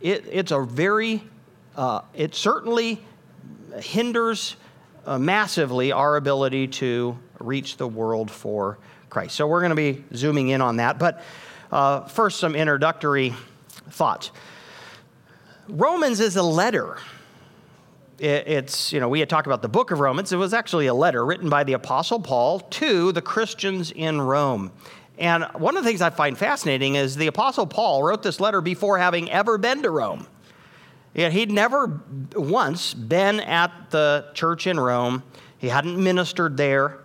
it, it's a very, uh, it certainly hinders uh, massively our ability to reach the world for Christ. So we're going to be zooming in on that. But uh, first, some introductory thoughts. Romans is a letter. It's, you know, we had talked about the book of Romans. It was actually a letter written by the Apostle Paul to the Christians in Rome. And one of the things I find fascinating is the Apostle Paul wrote this letter before having ever been to Rome. He'd never once been at the church in Rome, he hadn't ministered there,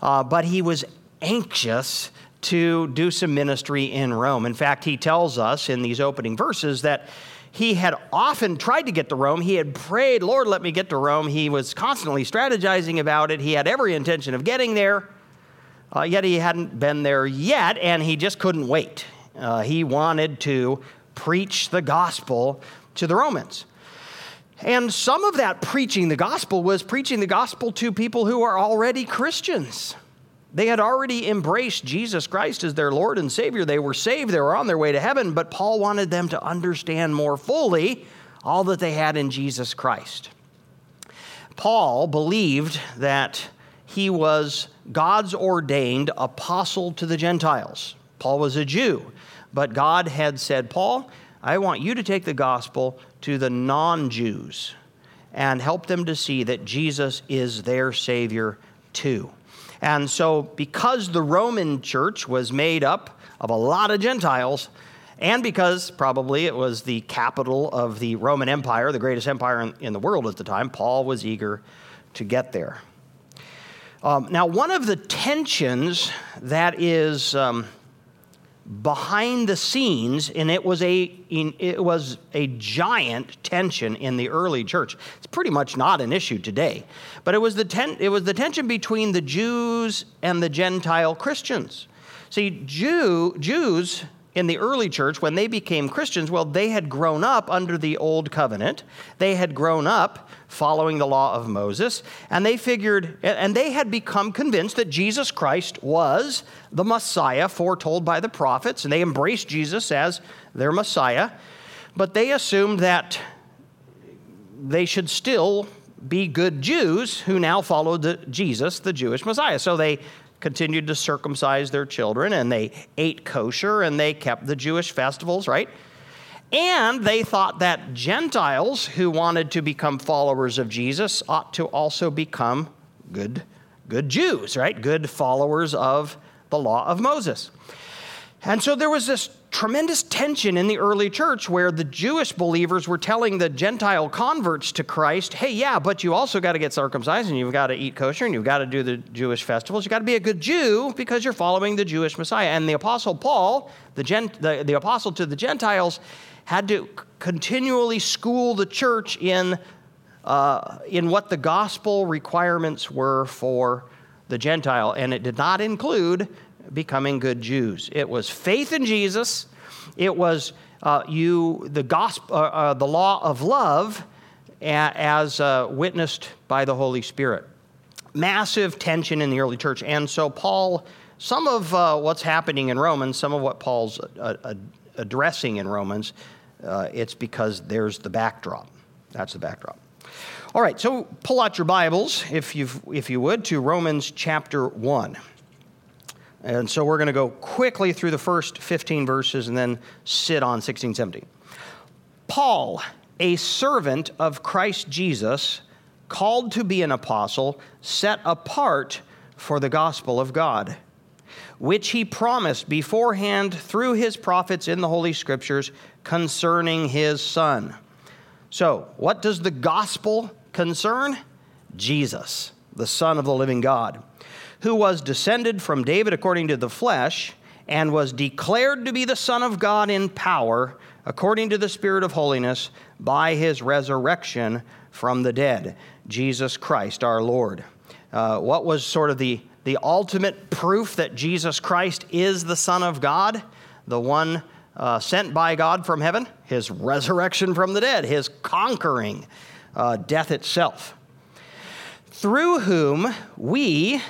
uh, but he was anxious to do some ministry in Rome. In fact, he tells us in these opening verses that he had often tried to get to Rome. He had prayed, Lord, let me get to Rome. He was constantly strategizing about it. He had every intention of getting there, uh, yet he hadn't been there yet, and he just couldn't wait. Uh, he wanted to preach the gospel to the Romans. And some of that preaching the gospel was preaching the gospel to people who are already Christians. They had already embraced Jesus Christ as their Lord and Savior. They were saved, they were on their way to heaven, but Paul wanted them to understand more fully all that they had in Jesus Christ. Paul believed that he was God's ordained apostle to the Gentiles. Paul was a Jew, but God had said, Paul, I want you to take the gospel to the non Jews and help them to see that Jesus is their Savior too. And so, because the Roman church was made up of a lot of Gentiles, and because probably it was the capital of the Roman Empire, the greatest empire in, in the world at the time, Paul was eager to get there. Um, now, one of the tensions that is um, behind the scenes, and it was a it was a giant tension in the early church. It's pretty much not an issue today, but it was the ten, it was the tension between the Jews and the Gentile Christians. See, Jew Jews in the early church when they became Christians, well, they had grown up under the old covenant. They had grown up following the law of Moses, and they figured, and they had become convinced that Jesus Christ was the Messiah foretold by the prophets, and they embraced Jesus as their Messiah, but they assumed that they should still be good Jews who now followed the, Jesus, the Jewish Messiah. So they continued to circumcise their children and they ate kosher and they kept the Jewish festivals, right? And they thought that Gentiles who wanted to become followers of Jesus ought to also become good, good Jews, right? Good followers of the law of Moses. And so there was this tremendous tension in the early church where the Jewish believers were telling the Gentile converts to Christ, hey, yeah, but you also got to get circumcised and you've got to eat kosher and you've got to do the Jewish festivals. You've got to be a good Jew because you're following the Jewish Messiah. And the Apostle Paul, the, the, the apostle to the Gentiles, had to continually school the church in, uh, in what the gospel requirements were for the Gentile. And it did not include becoming good Jews. It was faith in Jesus. It was uh, you the gospel, uh, uh, the law of love, as uh, witnessed by the Holy Spirit. Massive tension in the early church, and so Paul. Some of uh, what's happening in Romans, some of what Paul's addressing in Romans, it's because there's the backdrop. That's the backdrop. All right, so pull out your Bibles, if, you if you would, to Romans chapter 1. And so we're going to go quickly through the first 15 verses and then sit on 16, 17. Paul, a servant of Christ Jesus, called to be an apostle, set apart for the gospel of God, which he promised beforehand through his prophets in the Holy Scriptures concerning his Son. So, what does the gospel concern? Jesus, the Son of the living God who was descended from David according to the flesh, and was declared to be the Son of God in power, according to the Spirit of holiness, by his resurrection from the dead, Jesus Christ our Lord. Uh, what was sort of the, the ultimate proof that Jesus Christ is the Son of God, the one uh, sent by God from heaven? His resurrection from the dead, his conquering uh, death itself. Through whom we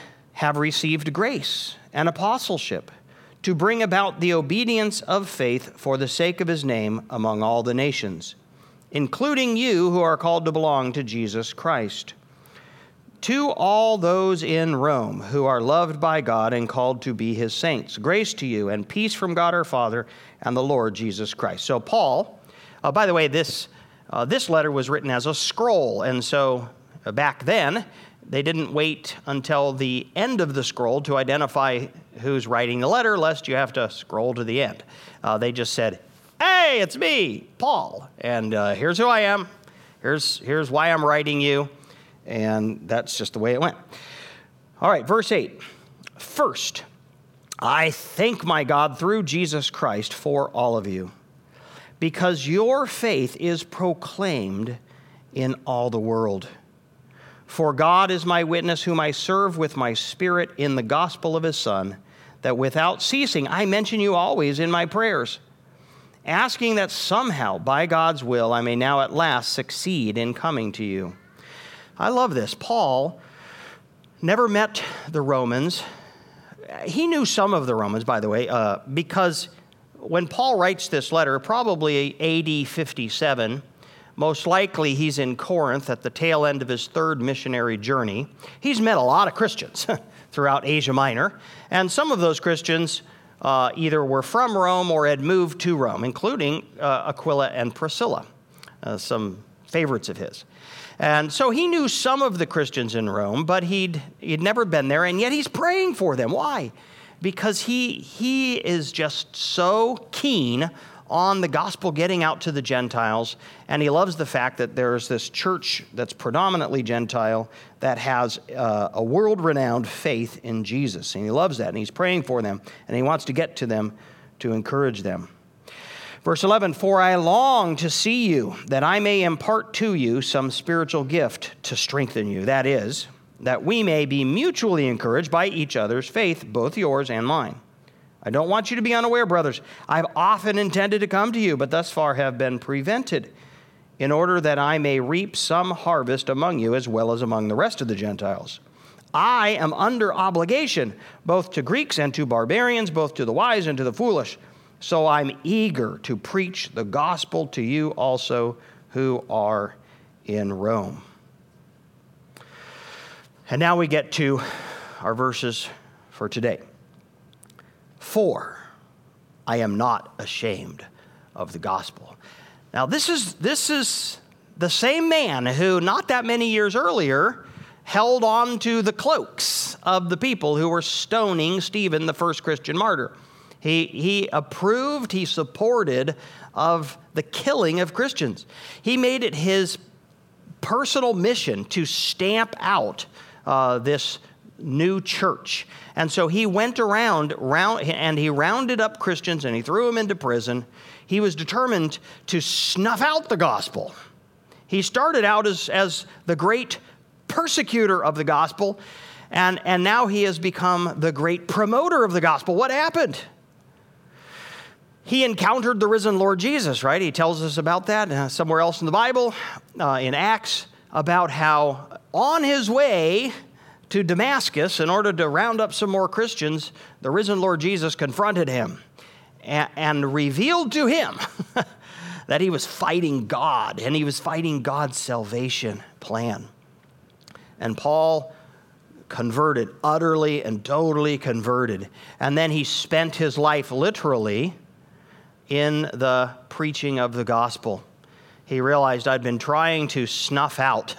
have received grace and apostleship to bring about the obedience of faith for the sake of his name among all the nations, including you who are called to belong to Jesus Christ. To all those in Rome who are loved by God and called to be his saints, grace to you and peace from God our Father and the Lord Jesus Christ. So, Paul, uh, by the way, this, uh, this letter was written as a scroll, and so uh, back then, they didn't wait until the end of the scroll to identify who's writing the letter, lest you have to scroll to the end. Uh, they just said, Hey, it's me, Paul, and uh, here's who I am. Here's, here's why I'm writing you. And that's just the way it went. All right, verse 8. First, I thank my God through Jesus Christ for all of you, because your faith is proclaimed in all the world. For God is my witness, whom I serve with my spirit in the gospel of his Son, that without ceasing I mention you always in my prayers, asking that somehow, by God's will, I may now at last succeed in coming to you. I love this. Paul never met the Romans. He knew some of the Romans, by the way, uh, because when Paul writes this letter, probably AD 57, most likely, he's in Corinth at the tail end of his third missionary journey. He's met a lot of Christians throughout Asia Minor, and some of those Christians uh, either were from Rome or had moved to Rome, including uh, Aquila and Priscilla, uh, some favorites of his. And so he knew some of the Christians in Rome, but he'd, he'd never been there, and yet he's praying for them. Why? Because he, he is just so keen on the gospel getting out to the Gentiles, and he loves the fact that there's this church that's predominantly Gentile that has uh, a world renowned faith in Jesus. And he loves that, and he's praying for them, and he wants to get to them to encourage them. Verse 11, for I long to see you, that I may impart to you some spiritual gift to strengthen you. That is, that we may be mutually encouraged by each other's faith, both yours and mine. I don't want you to be unaware, brothers. I've often intended to come to you, but thus far have been prevented, in order that I may reap some harvest among you as well as among the rest of the Gentiles. I am under obligation, both to Greeks and to barbarians, both to the wise and to the foolish. So I'm eager to preach the gospel to you also who are in Rome. And now we get to our verses for today. For I am not ashamed of the gospel. Now, this is, this is the same man who, not that many years earlier, held on to the cloaks of the people who were stoning Stephen, the first Christian martyr. He, he approved, he supported of the killing of Christians. He made it his personal mission to stamp out uh, this new church. And so he went around round, and he rounded up Christians and he threw them into prison. He was determined to snuff out the gospel. He started out as, as the great persecutor of the gospel, and, and now he has become the great promoter of the gospel. What happened? He encountered the risen Lord Jesus, right? He tells us about that uh, somewhere else in the Bible, uh, in Acts, about how on his way to Damascus in order to round up some more Christians, the risen Lord Jesus confronted him and, and revealed to him that he was fighting God and he was fighting God's salvation plan. And Paul converted, utterly and totally converted. And then he spent his life literally in the preaching of the gospel. He realized I'd been trying to snuff out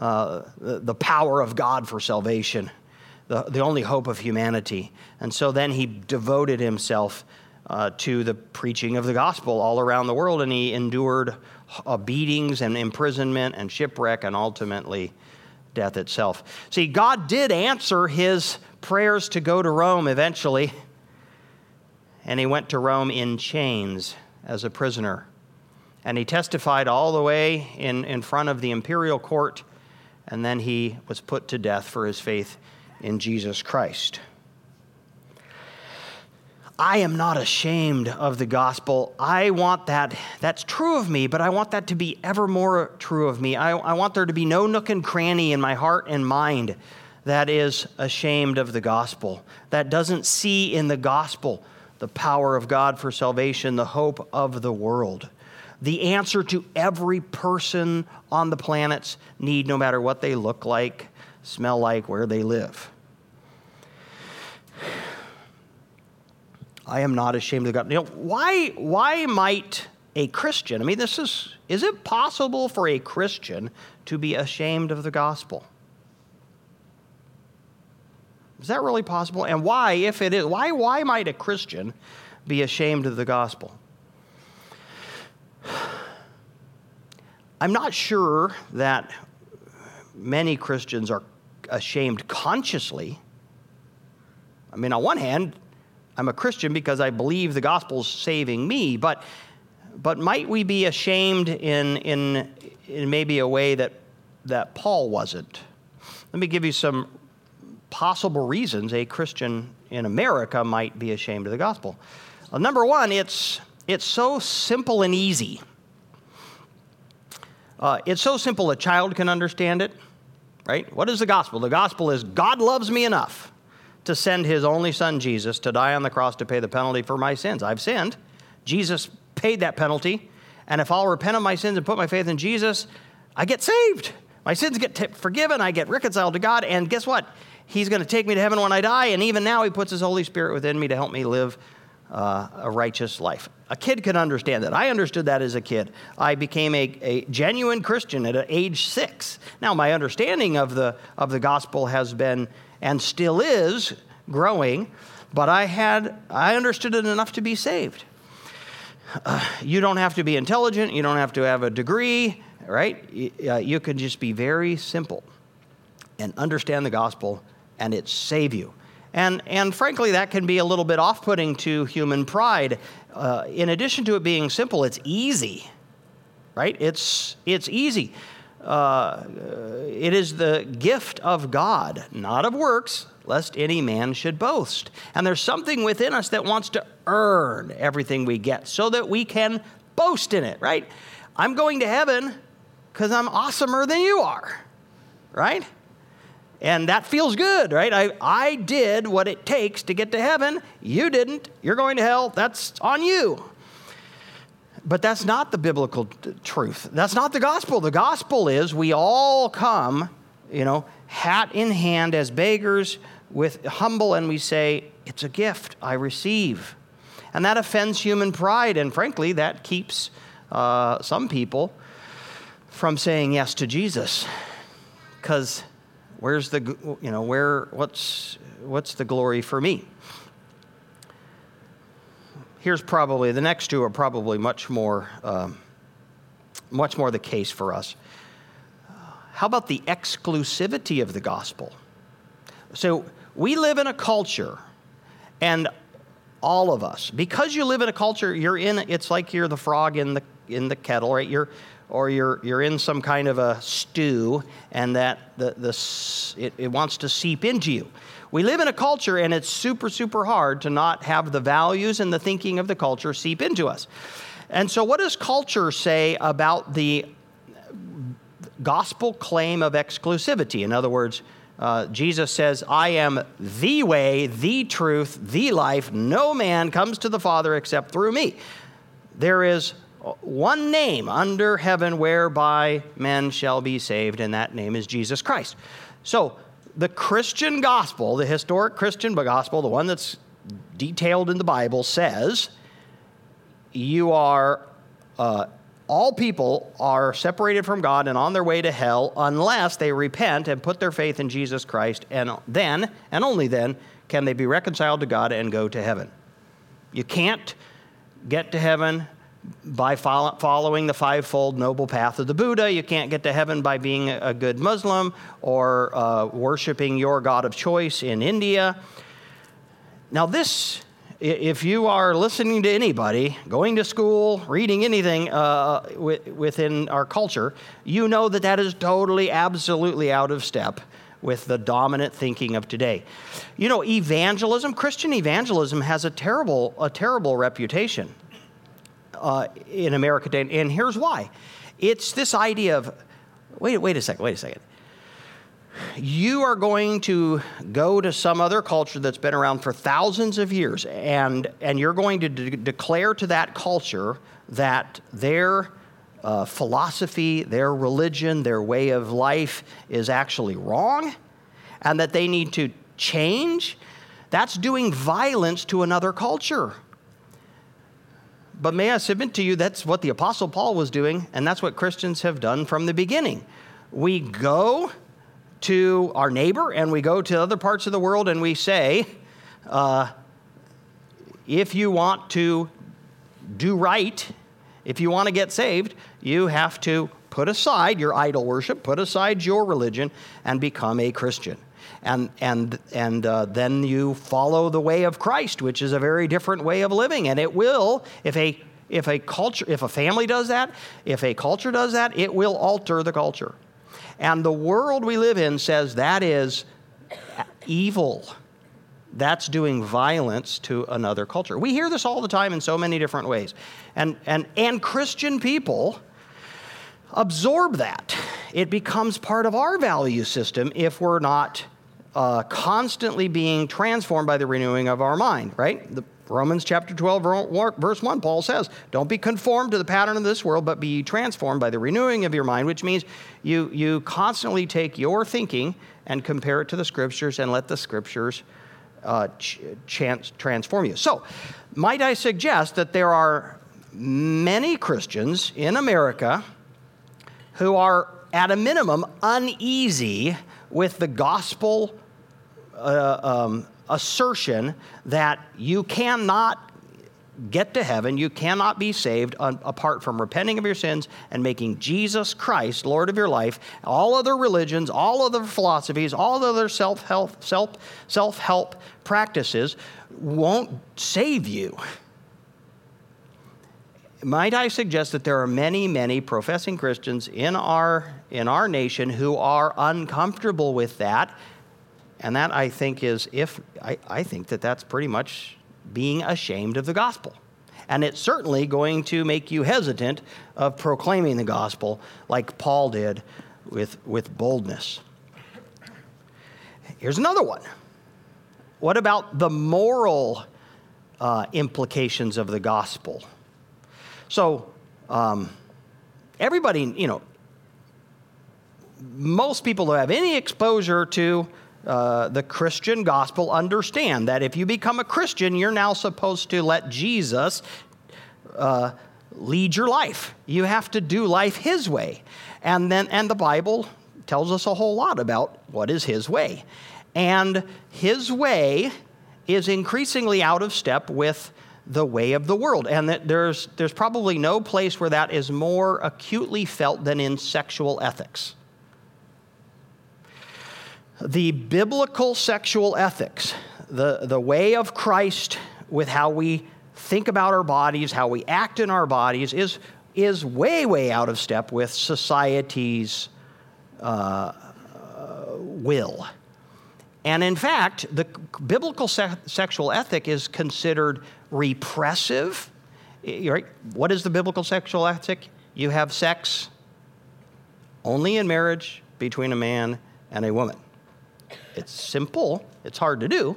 uh, the, power of God for salvation, the, the only hope of humanity. And so then he devoted himself uh, to the preaching of the gospel all around the world, and he endured uh, beatings and imprisonment and shipwreck and ultimately death itself. See, God did answer his prayers to go to Rome eventually, and he went to Rome in chains as a prisoner. And he testified all the way in, in front of the imperial court and then he was put to death for his faith in Jesus Christ. I am not ashamed of the gospel. I want that, that's true of me, but I want that to be ever more true of me. I, I want there to be no nook and cranny in my heart and mind that is ashamed of the gospel, that doesn't see in the gospel the power of God for salvation, the hope of the world. The answer to every person on the planet's need, no matter what they look like, smell like, where they live. I am not ashamed of God. You know, why, why might a Christian, I mean, this is, is it possible for a Christian to be ashamed of the gospel? Is that really possible? And why, if it is, why, why might a Christian be ashamed of the gospel? I'm not sure that many Christians are ashamed consciously. I mean, on one hand, I'm a Christian because I believe the gospel's saving me, but, but might we be ashamed in, in, in maybe a way that, that Paul wasn't? Let me give you some possible reasons a Christian in America might be ashamed of the gospel. Well, number one, it's, it's so simple and easy. Uh, it's so simple a child can understand it, right? What is the gospel? The gospel is God loves me enough to send his only son, Jesus, to die on the cross to pay the penalty for my sins. I've sinned. Jesus paid that penalty. And if I'll repent of my sins and put my faith in Jesus, I get saved. My sins get t- forgiven. I get reconciled to God. And guess what? He's going to take me to heaven when I die, and even now, He puts His Holy Spirit within me to help me live uh, a righteous life. A kid can understand that. I understood that as a kid. I became a, a genuine Christian at age six. Now, my understanding of the, of the gospel has been and still is growing, but I, had, I understood it enough to be saved. Uh, you don't have to be intelligent, you don't have to have a degree, right? You, uh, you can just be very simple and understand the gospel and it save you. And, and frankly, that can be a little bit off putting to human pride. Uh, in addition to it being simple, it's easy, right? It's, it's easy. Uh, it is the gift of God, not of works, lest any man should boast. And there's something within us that wants to earn everything we get so that we can boast in it, right? I'm going to heaven because I'm awesomer than you are, right? And that feels good, right? I, I did what it takes to get to heaven. You didn't. You're going to hell. That's on you. But that's not the biblical t- truth. That's not the gospel. The gospel is we all come, you know, hat in hand as beggars with humble and we say, it's a gift I receive. And that offends human pride. And frankly, that keeps uh, some people from saying yes to Jesus. Because Where's the, you know, where, what's, what's the glory for me? Here's probably, the next two are probably much more, um, much more the case for us. How about the exclusivity of the gospel? So we live in a culture, and all of us, because you live in a culture, you're in, it's like you're the frog in the, in the kettle, right? You're, or you're, you're in some kind of a stew and that the, the, it, it wants to seep into you. We live in a culture and it's super, super hard to not have the values and the thinking of the culture seep into us. And so, what does culture say about the gospel claim of exclusivity? In other words, uh, Jesus says, I am the way, the truth, the life. No man comes to the Father except through me. There is one name under heaven whereby men shall be saved, and that name is Jesus Christ. So, the Christian gospel, the historic Christian gospel, the one that's detailed in the Bible, says you are, uh, all people are separated from God and on their way to hell unless they repent and put their faith in Jesus Christ, and then, and only then, can they be reconciled to God and go to heaven. You can't get to heaven by following the fivefold noble path of the Buddha. You can't get to heaven by being a good Muslim or uh, worshiping your God of choice in India. Now, this, if you are listening to anybody, going to school, reading anything uh, within our culture, you know that that is totally, absolutely out of step with the dominant thinking of today. You know, evangelism, Christian evangelism has a terrible, a terrible reputation uh, in America today, and here's why. It's this idea of wait, wait a second, wait a second. you are going to go to some other culture that's been around for thousands of years, and, and you're going to de- declare to that culture that their uh, philosophy, their religion, their way of life is actually wrong, and that they need to change, that's doing violence to another culture. But may I submit to you, that's what the Apostle Paul was doing, and that's what Christians have done from the beginning. We go to our neighbor and we go to other parts of the world and we say, uh, if you want to do right, if you want to get saved, you have to put aside your idol worship, put aside your religion, and become a Christian. And, and, and uh, then you follow the way of Christ, which is a very different way of living. And it will, if a, if a culture, if a family does that, if a culture does that, it will alter the culture. And the world we live in says that is evil. That's doing violence to another culture. We hear this all the time in so many different ways. And, and, and Christian people absorb that. It becomes part of our value system if we're not uh, constantly being transformed by the renewing of our mind, right? The, Romans chapter 12, verse 1, Paul says, Don't be conformed to the pattern of this world, but be transformed by the renewing of your mind, which means you, you constantly take your thinking and compare it to the scriptures and let the scriptures uh, ch- chance transform you. So, might I suggest that there are many Christians in America who are, at a minimum, uneasy with the gospel uh, um, assertion that you cannot get to heaven, you cannot be saved un- apart from repenting of your sins and making Jesus Christ Lord of your life. All other religions, all other philosophies, all other self-help, self, self-help practices won't save you. Might I suggest that there are many, many professing Christians in our, in our nation who are uncomfortable with that and that I think is if I, I think that that's pretty much being ashamed of the gospel. And it's certainly going to make you hesitant of proclaiming the gospel like Paul did with, with boldness. Here's another one. What about the moral uh, implications of the gospel? So, um, everybody, you know, most people who have any exposure to uh, the Christian gospel understand that if you become a Christian, you're now supposed to let Jesus uh, lead your life. You have to do life His way. And then, and the Bible tells us a whole lot about what is His way. And His way is increasingly out of step with the way of the world. And that there's, there's probably no place where that is more acutely felt than in sexual ethics the biblical sexual ethics, the, the way of Christ with how we think about our bodies, how we act in our bodies, is, is way, way out of step with society's uh, will. And in fact, the biblical se- sexual ethic is considered repressive. Right? What is the biblical sexual ethic? You have sex only in marriage between a man and a woman. It's simple, it's hard to do,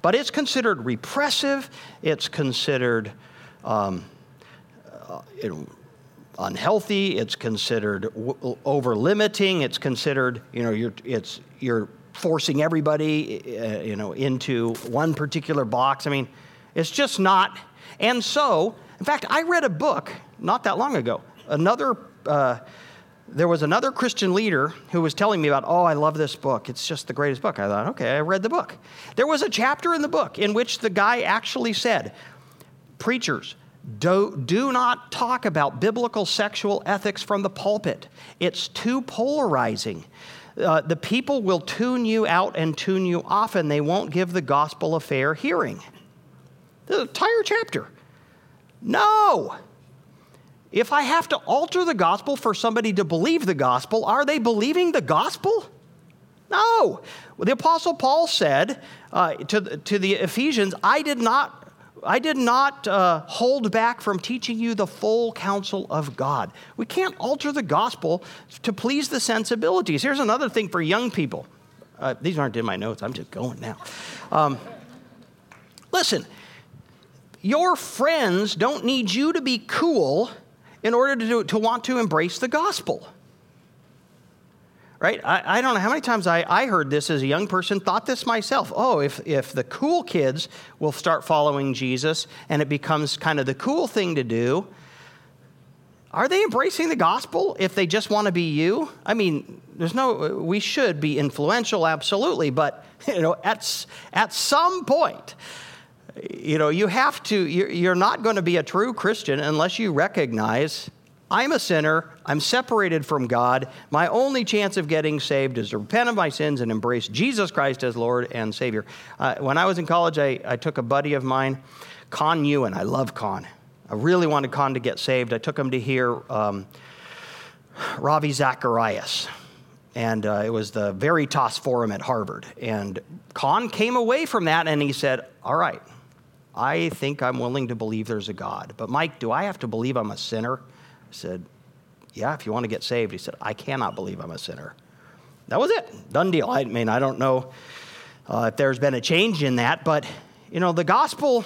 but it's considered repressive, it's considered um, uh, know, unhealthy, it's considered w- over limiting, it's considered, you know, you're, it's, you're forcing everybody, uh, you know, into one particular box. I mean, it's just not. And so, in fact, I read a book not that long ago. Another uh, there was another Christian leader who was telling me about, oh, I love this book. It's just the greatest book. I thought, okay, I read the book. There was a chapter in the book in which the guy actually said, preachers, do, do not talk about biblical sexual ethics from the pulpit. It's too polarizing. Uh, the people will tune you out and tune you off, and they won't give the gospel a fair hearing. The entire chapter. No! If I have to alter the gospel for somebody to believe the gospel, are they believing the gospel? No. The Apostle Paul said uh, to, to the Ephesians, I did not I did not uh, hold back from teaching you the full counsel of God. We can't alter the gospel to please the sensibilities. Here's another thing for young people. Uh, these aren't in my notes, I'm just going now. Um, listen, your friends don't need you to be cool in order to, do, to want to embrace the gospel right? I, I, don't know how many times I, I heard this as a young person, thought this myself. Oh, if, if the cool kids will start following Jesus and it becomes kind of the cool thing to do, are they embracing the gospel if they just want to be you? I mean, there's no, we should be influential, absolutely, but, you know, at, at some point, you know, you have to, you're not going to be a true Christian unless you recognize I'm a sinner. I'm separated from God. My only chance of getting saved is to repent of my sins and embrace Jesus Christ as Lord and Savior. Uh, when I was in college, I, I took a buddy of mine, Con Ewan. I love Con. I really wanted Con to get saved. I took him to hear um, Ravi Zacharias. And uh, it was the Veritas Forum at Harvard. And Con came away from that and he said, All right, I think I'm willing to believe there's a God. But Mike, do I have to believe I'm a sinner? I said, Yeah, if you want to get saved. He said, I cannot believe I'm a sinner. That was it. Done deal. I mean, I don't know uh, if there's been a change in that, but, you know, the gospel,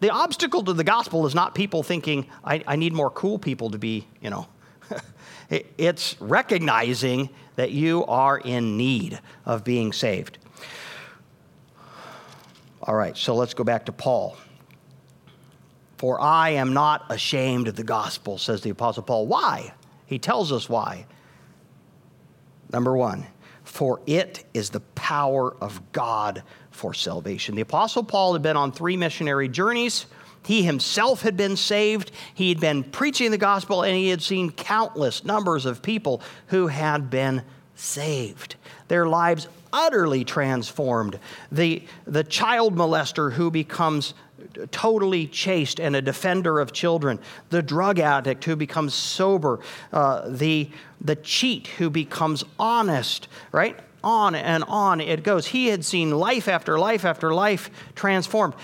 the obstacle to the gospel is not people thinking, I, I need more cool people to be, you know. it's recognizing that you are in need of being saved. All right, so let's go back to Paul. For I am not ashamed of the gospel, says the Apostle Paul. Why? He tells us why. Number one, for it is the power of God for salvation. The Apostle Paul had been on three missionary journeys. He himself had been saved. He had been preaching the gospel, and he had seen countless numbers of people who had been saved. Their lives utterly transformed. The, the child molester who becomes totally chaste and a defender of children, the drug addict who becomes sober, uh, the, the cheat who becomes honest, right? On and on it goes. He had seen life after life after life transformed.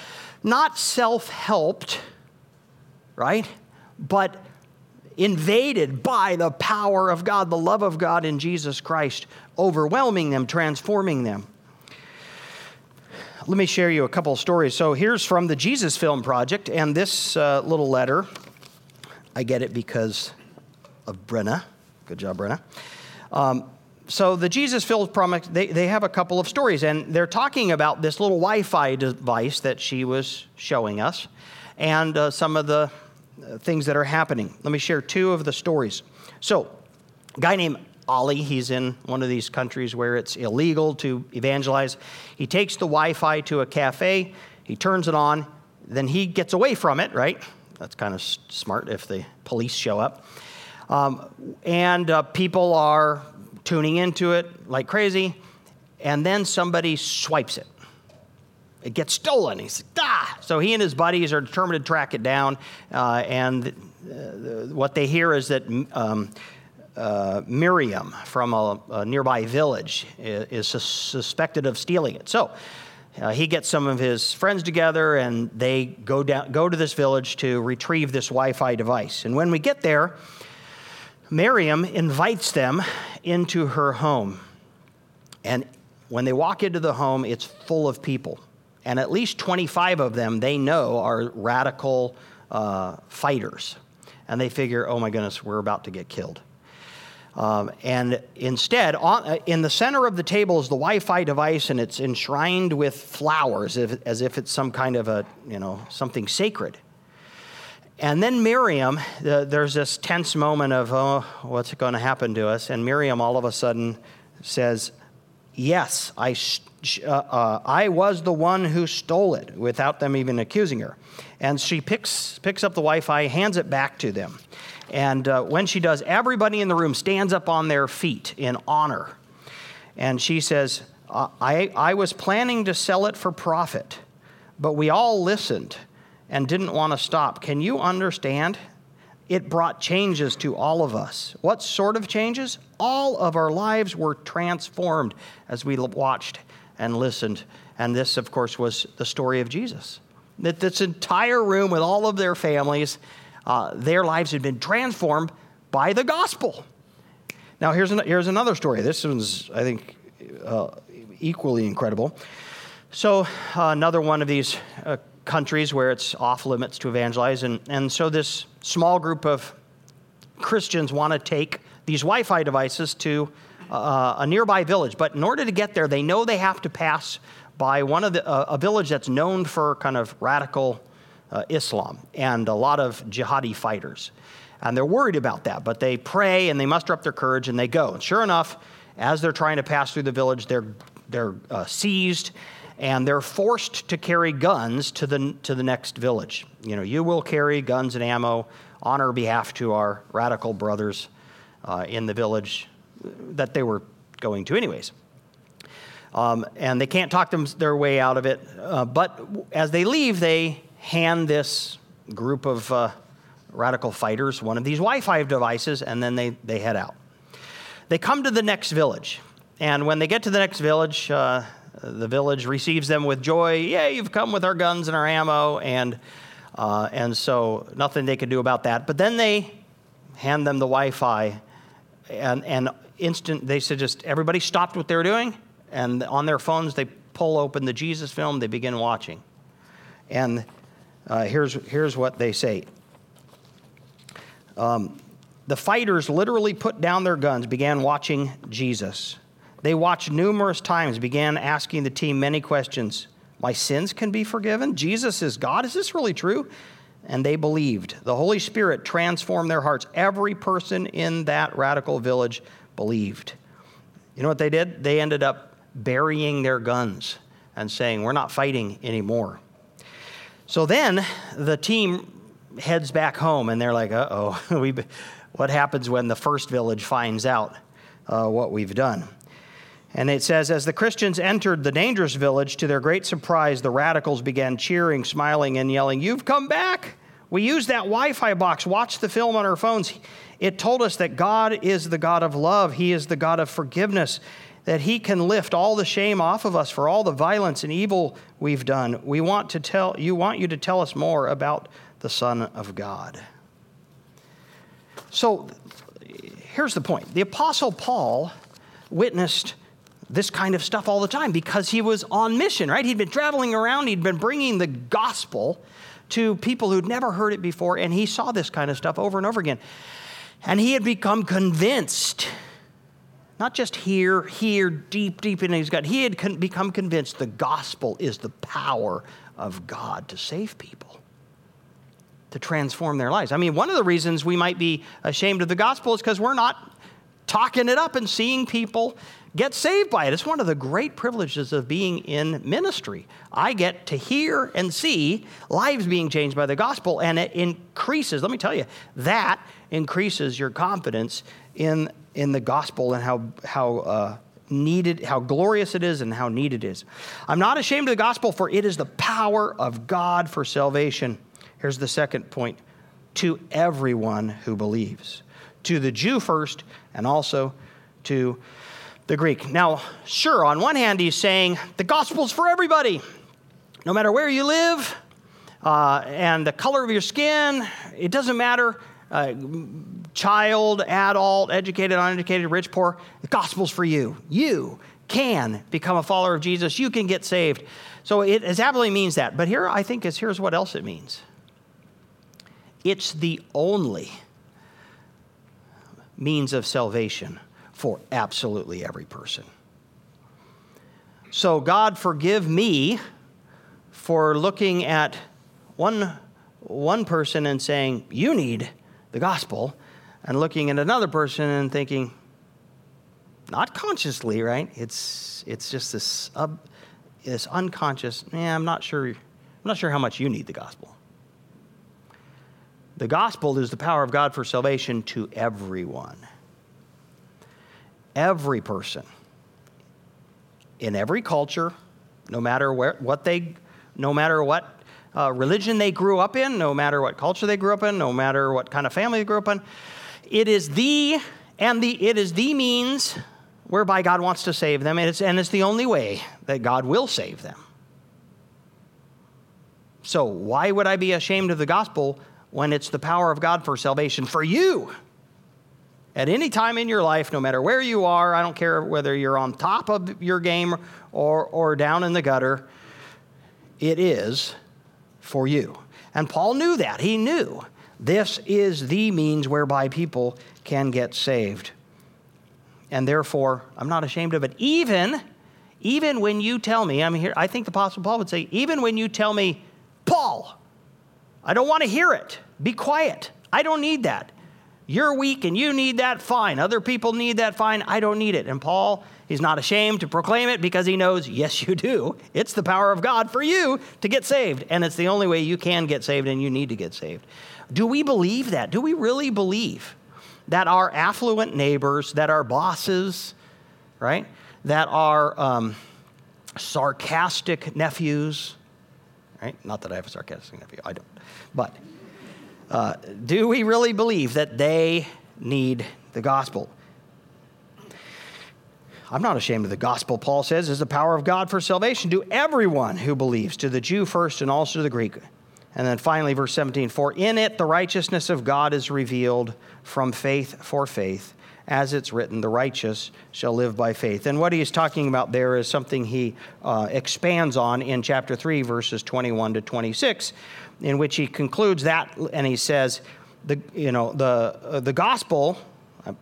Not self helped, right? But invaded by the power of God, the love of God in Jesus Christ, overwhelming them, transforming them let me share you a couple of stories. So here's from the Jesus Film Project, and this uh, little letter, I get it because of Brenna. Good job, Brenna. Um, so the Jesus Film Project, they, they have a couple of stories, and they're talking about this little Wi-Fi device that she was showing us, and uh, some of the things that are happening. Let me share two of the stories. So, a guy named Ali. He's in one of these countries where it's illegal to evangelize. He takes the Wi Fi to a cafe, he turns it on, then he gets away from it, right? That's kind of smart if the police show up. Um, and uh, people are tuning into it like crazy, and then somebody swipes it. It gets stolen. He's like, ah! So he and his buddies are determined to track it down, uh, and uh, what they hear is that um, uh, Miriam from a, a, nearby village is, is suspected of stealing it. So uh, he gets some of his friends together and they go, down, go to this village to retrieve this Wi Fi device. And when we get there, Miriam invites them into her home. And when they walk into the home, it's full of people. And at least 25 of them they know are radical uh, fighters. And they figure, oh my goodness, we're about to get killed. Um, and instead, on, uh, in the center of the table is the Wi-Fi device, and it's enshrined with flowers, as if, as if it's some kind of a, you know, something sacred. And then Miriam, there's this tense moment of, oh, what's going to happen to us? And Miriam all of a sudden says, Yes, I, uh, uh, I was the one who stole it, without them even accusing her. And she picks, picks up the Wi Fi, hands it back to them. And uh, when she does, everybody in the room stands up on their feet in honor. And she says, I, I was planning to sell it for profit, but we all listened and didn't want to stop. Can you understand? It brought changes to all of us. What sort of changes? All of our lives were transformed as we watched and listened. And this, of course, was the story of Jesus. that this entire room with all of their families, uh, their lives had been transformed by the gospel. Now, here's, an, here's another story. This one's, I think, uh, equally incredible. So, uh, another one of these uh, countries where it's off limits to evangelize. And, and so, this small group of Christians want to take these Wi Fi devices to uh, a nearby village. But in order to get there, they know they have to pass by one of the, uh, a village that's known for kind of radical uh, Islam and a lot of jihadi fighters. And they're worried about that, but they pray and they muster up their courage and they go. And sure enough, as they're trying to pass through the village, they're, they're uh, seized and they're forced to carry guns to the, to the next village. You know, you will carry guns and ammo on our behalf to our radical brothers uh, in the village that they were going to, anyways. Um, and they can't talk them their way out of it. Uh, but as they leave, they hand this group of uh, radical fighters one of these Wi Fi devices, and then they, they head out. They come to the next village. And when they get to the next village, uh, the village receives them with joy. Yeah, you've come with our guns and our ammo. And, uh, and so nothing they could do about that. But then they hand them the Wi Fi. And, and instant, they said just everybody stopped what they were doing and on their phones, they pull open the Jesus film, they begin watching. And uh, here's, here's what they say um, The fighters literally put down their guns, began watching Jesus. They watched numerous times, began asking the team many questions. My sins can be forgiven? Jesus is God? Is this really true? And they believed. The Holy Spirit transformed their hearts. Every person in that radical village believed. You know what they did? They ended up burying their guns and saying, We're not fighting anymore. So then the team heads back home and they're like, Uh oh, what happens when the first village finds out uh, what we've done? And it says, as the Christians entered the dangerous village, to their great surprise, the radicals began cheering, smiling, and yelling, You've come back! We used that Wi Fi box, watched the film on our phones. It told us that God is the God of love, He is the God of forgiveness, that he can lift all the shame off of us for all the violence and evil we've done. We want to tell you want you to tell us more about the Son of God. So here's the point. The apostle Paul witnessed this kind of stuff all the time because he was on mission, right? He'd been traveling around, he'd been bringing the gospel to people who'd never heard it before, and he saw this kind of stuff over and over again. And he had become convinced not just here, here, deep, deep in his gut. He had con- become convinced the gospel is the power of God to save people, to transform their lives. I mean, one of the reasons we might be ashamed of the gospel is because we're not talking it up and seeing people get saved by it. It's one of the great privileges of being in ministry. I get to hear and see lives being changed by the gospel, and it increases, let me tell you, that increases your confidence in in the gospel and how, how uh, needed, how glorious it is and how needed it is. I'm not ashamed of the gospel, for it is the power of God for salvation. Here's the second point to everyone who believes, to the Jew first, and also to the Greek. Now, sure, on one hand, he's saying the gospel's for everybody, no matter where you live uh, and the color of your skin, it doesn't matter uh, child, adult, educated, uneducated, rich, poor, the gospel's for you. You can become a follower of Jesus. You can get saved. So it absolutely means that. But here, I think, is here's what else it means. It's the only means of salvation for absolutely every person. So, God, forgive me for looking at one, one person and saying, You need the gospel and looking at another person and thinking, not consciously, right? It's, it's just this, this unconscious, yeah, I'm not sure, I'm not sure how much you need the gospel. The gospel is the power of God for salvation to everyone. Every person. In every culture, no matter where, what they, no matter what uh, religion they grew up in, no matter what culture they grew up in, no matter what kind of family they grew up in. It is the and the it is the means whereby God wants to save them, and it's, and it's the only way that God will save them. So, why would I be ashamed of the gospel when it's the power of God for salvation for you? At any time in your life, no matter where you are, I don't care whether you're on top of your game or, or down in the gutter, it is for you. And Paul knew that. He knew this is the means whereby people can get saved. And therefore, I'm not ashamed of it. Even, even when you tell me, I'm here, I think the Apostle Paul would say, even when you tell me, Paul, I don't want to hear it. Be quiet. I don't need that. You're weak and you need that, fine. Other people need that, fine. I don't need it. And Paul, he's not ashamed to proclaim it because he knows, yes, you do. It's the power of God for you to get saved. And it's the only way you can get saved and you need to get saved. Do we believe that? Do we really believe that our affluent neighbors, that our bosses, right, that our um, sarcastic nephews, right? Not that I have a sarcastic nephew, I don't. But uh, do we really believe that they need the gospel? I'm not ashamed of the gospel, Paul says, is the power of God for salvation to everyone who believes, to the Jew first and also to the Greek. And then finally, verse 17 For in it the righteousness of God is revealed from faith for faith, as it's written, the righteous shall live by faith. And what he's talking about there is something he uh, expands on in chapter 3, verses 21 to 26, in which he concludes that and he says, the, you know, the, uh, the gospel uh,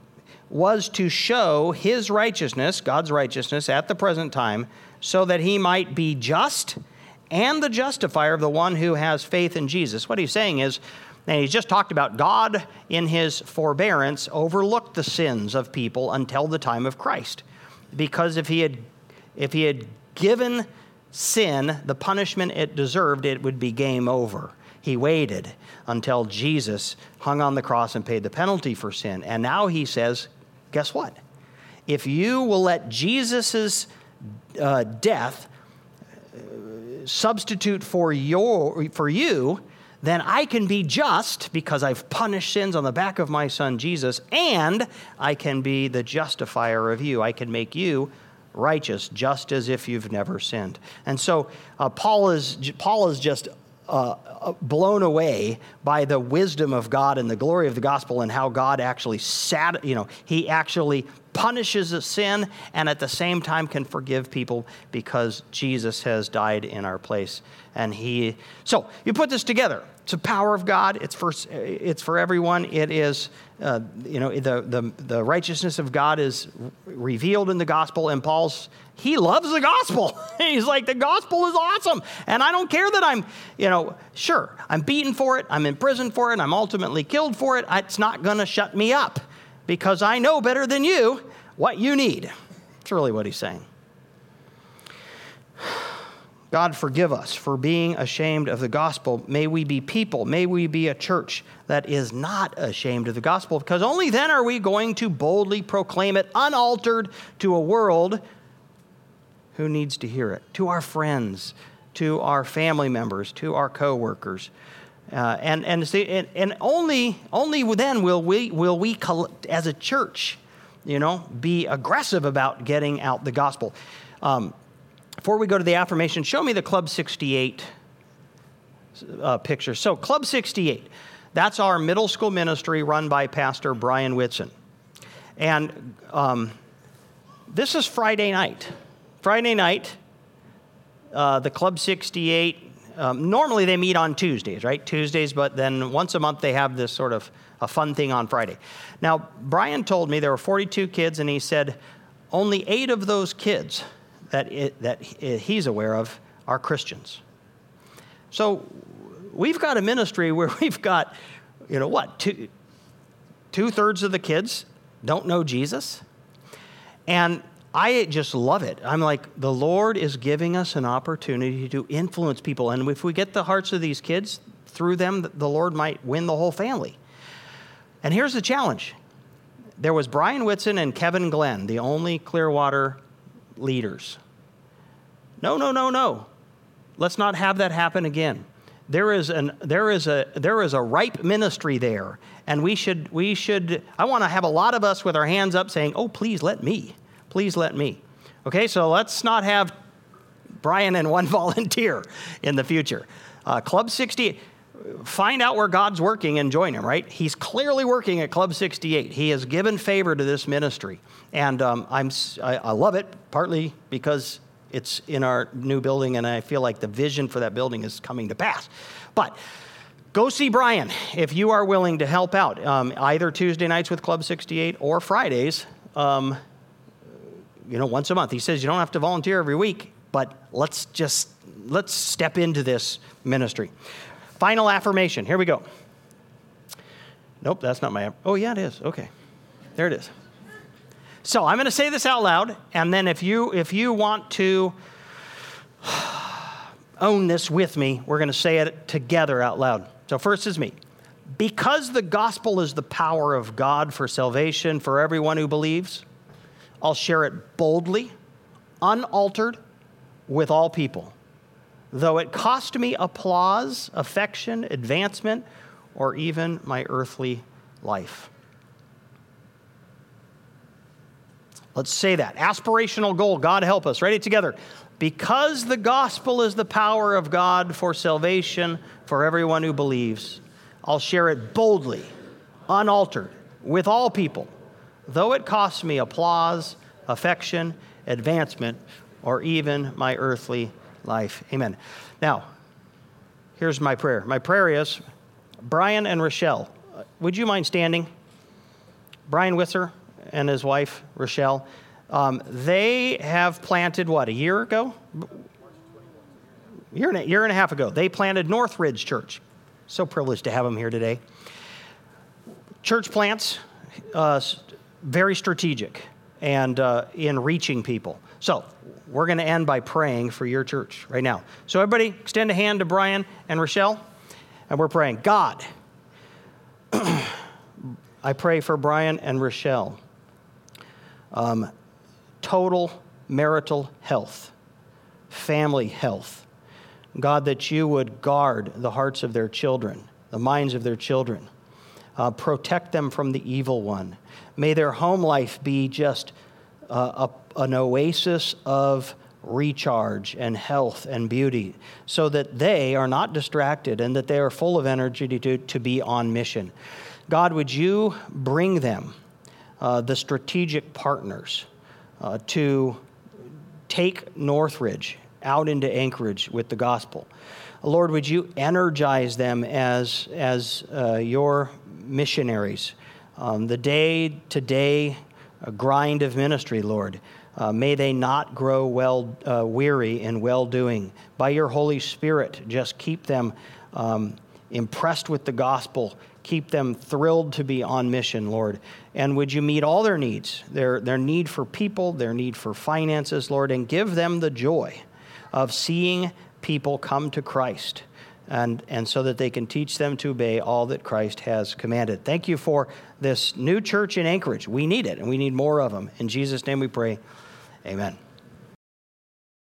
was to show his righteousness, God's righteousness, at the present time, so that he might be just and the justifier of the one who has faith in Jesus. What he's saying is, and he's just talked about God in his forbearance overlooked the sins of people until the time of Christ. Because if he had if he had given sin the punishment it deserved, it would be game over. He waited until Jesus hung on the cross and paid the penalty for sin. And now he says, guess what? If you will let Jesus' uh, death substitute for, your, for you, then I can be just because I've punished sins on the back of my son Jesus, and I can be the justifier of you. I can make you righteous just as if you've never sinned. And so uh, Paul, is, Paul is just uh, uh, blown away by the wisdom of God and the glory of the gospel and how God actually sat, you know, he actually punishes a sin and at the same time can forgive people because Jesus has died in our place. And he, so you put this together. It's the power of God. It's for, it's for everyone. It is, uh, you know, the, the, the righteousness of God is revealed in the gospel. And Paul's, he loves the gospel. He's like, the gospel is awesome. And I don't care that I'm, you know, sure, I'm beaten for it. I'm in prison for it. I'm ultimately killed for it. It's not going to shut me up because I know better than you what you need. That's really what he's saying. God, forgive us for being ashamed of the gospel. May we be people, may we be a church that is not ashamed of the gospel, because only then are we going to boldly proclaim it unaltered to a world who needs to hear it, to our friends, to our family members, to our coworkers. Uh, and and, see, and, and only, only then will we, will we, as a church, you know, be aggressive about getting out the gospel. Um, before we go to the affirmation, show me the Club 68 uh, picture. So, Club 68, that's our middle school ministry run by Pastor Brian Whitson. And um, this is Friday night. Friday night, uh, the Club 68, um, normally they meet on Tuesdays, right? Tuesdays, but then once a month they have this sort of a fun thing on Friday. Now, Brian told me there were 42 kids, and he said only eight of those kids that, it, that he's aware of are Christians. So we've got a ministry where we've got, you know, what, two, two thirds of the kids don't know Jesus. And I just love it. I'm like, the Lord is giving us an opportunity to influence people. And if we get the hearts of these kids, through them, the Lord might win the whole family. And here's the challenge there was Brian Whitson and Kevin Glenn, the only Clearwater leaders. No, no, no, no. Let's not have that happen again. There is, an, there, is a, there is a ripe ministry there, and we should, we should I want to have a lot of us with our hands up saying, Oh, please let me. Please let me. Okay, so let's not have Brian and one volunteer in the future. Uh, Club 68, find out where God's working and join Him, right? He's clearly working at Club 68. He has given favor to this ministry. And um, I'm, I, I love it, partly because it's in our new building, and I feel like the vision for that building is coming to pass. But go see Brian if you are willing to help out, um, either Tuesday nights with Club 68 or Fridays. Um, you know, once a month. He says you don't have to volunteer every week, but let's just let's step into this ministry. Final affirmation. Here we go. Nope, that's not my. Oh yeah, it is. Okay, there it is. So I'm going to say this out loud, and then if you if you want to own this with me, we're going to say it together out loud. So first is me. Because the gospel is the power of God for salvation for everyone who believes, I'll share it boldly, unaltered, with all people. Though it cost me applause, affection, advancement, or even my earthly life. Let's say that. Aspirational goal. God help us. Ready together. Because the gospel is the power of God for salvation for everyone who believes, I'll share it boldly, unaltered, with all people, though it costs me applause, affection, advancement, or even my earthly life. Amen. Now, here's my prayer. My prayer is Brian and Rochelle, would you mind standing? Brian Wisser, and his wife, Rochelle. Um, they have planted what, a year ago? Year and, a, year and a half ago. They planted Northridge Church. So privileged to have them here today. Church plants, uh, very strategic and uh, in reaching people. So we're going to end by praying for your church right now. So everybody, extend a hand to Brian and Rochelle, and we're praying. God, I pray for Brian and Rochelle um, total marital health, family health. God, that you would guard the hearts of their children, the minds of their children, uh, protect them from the evil one. May their home life be just uh, a, an oasis of recharge and health and beauty so that they are not distracted and that they are full of energy to, to be on mission. God, would you bring them uh, the strategic partners uh, to take Northridge out into Anchorage with the gospel. Lord, would you energize them as, as uh, your missionaries? Um, the day to day grind of ministry, Lord. Uh, may they not grow well uh, weary in well doing. By your Holy Spirit, just keep them um, impressed with the gospel, keep them thrilled to be on mission, Lord. And would you meet all their needs, their, their need for people, their need for finances, Lord, and give them the joy of seeing people come to Christ. And, and so that they can teach them to obey all that Christ has commanded. Thank you for this new church in Anchorage. We need it, and we need more of them. In Jesus' name we pray. Amen.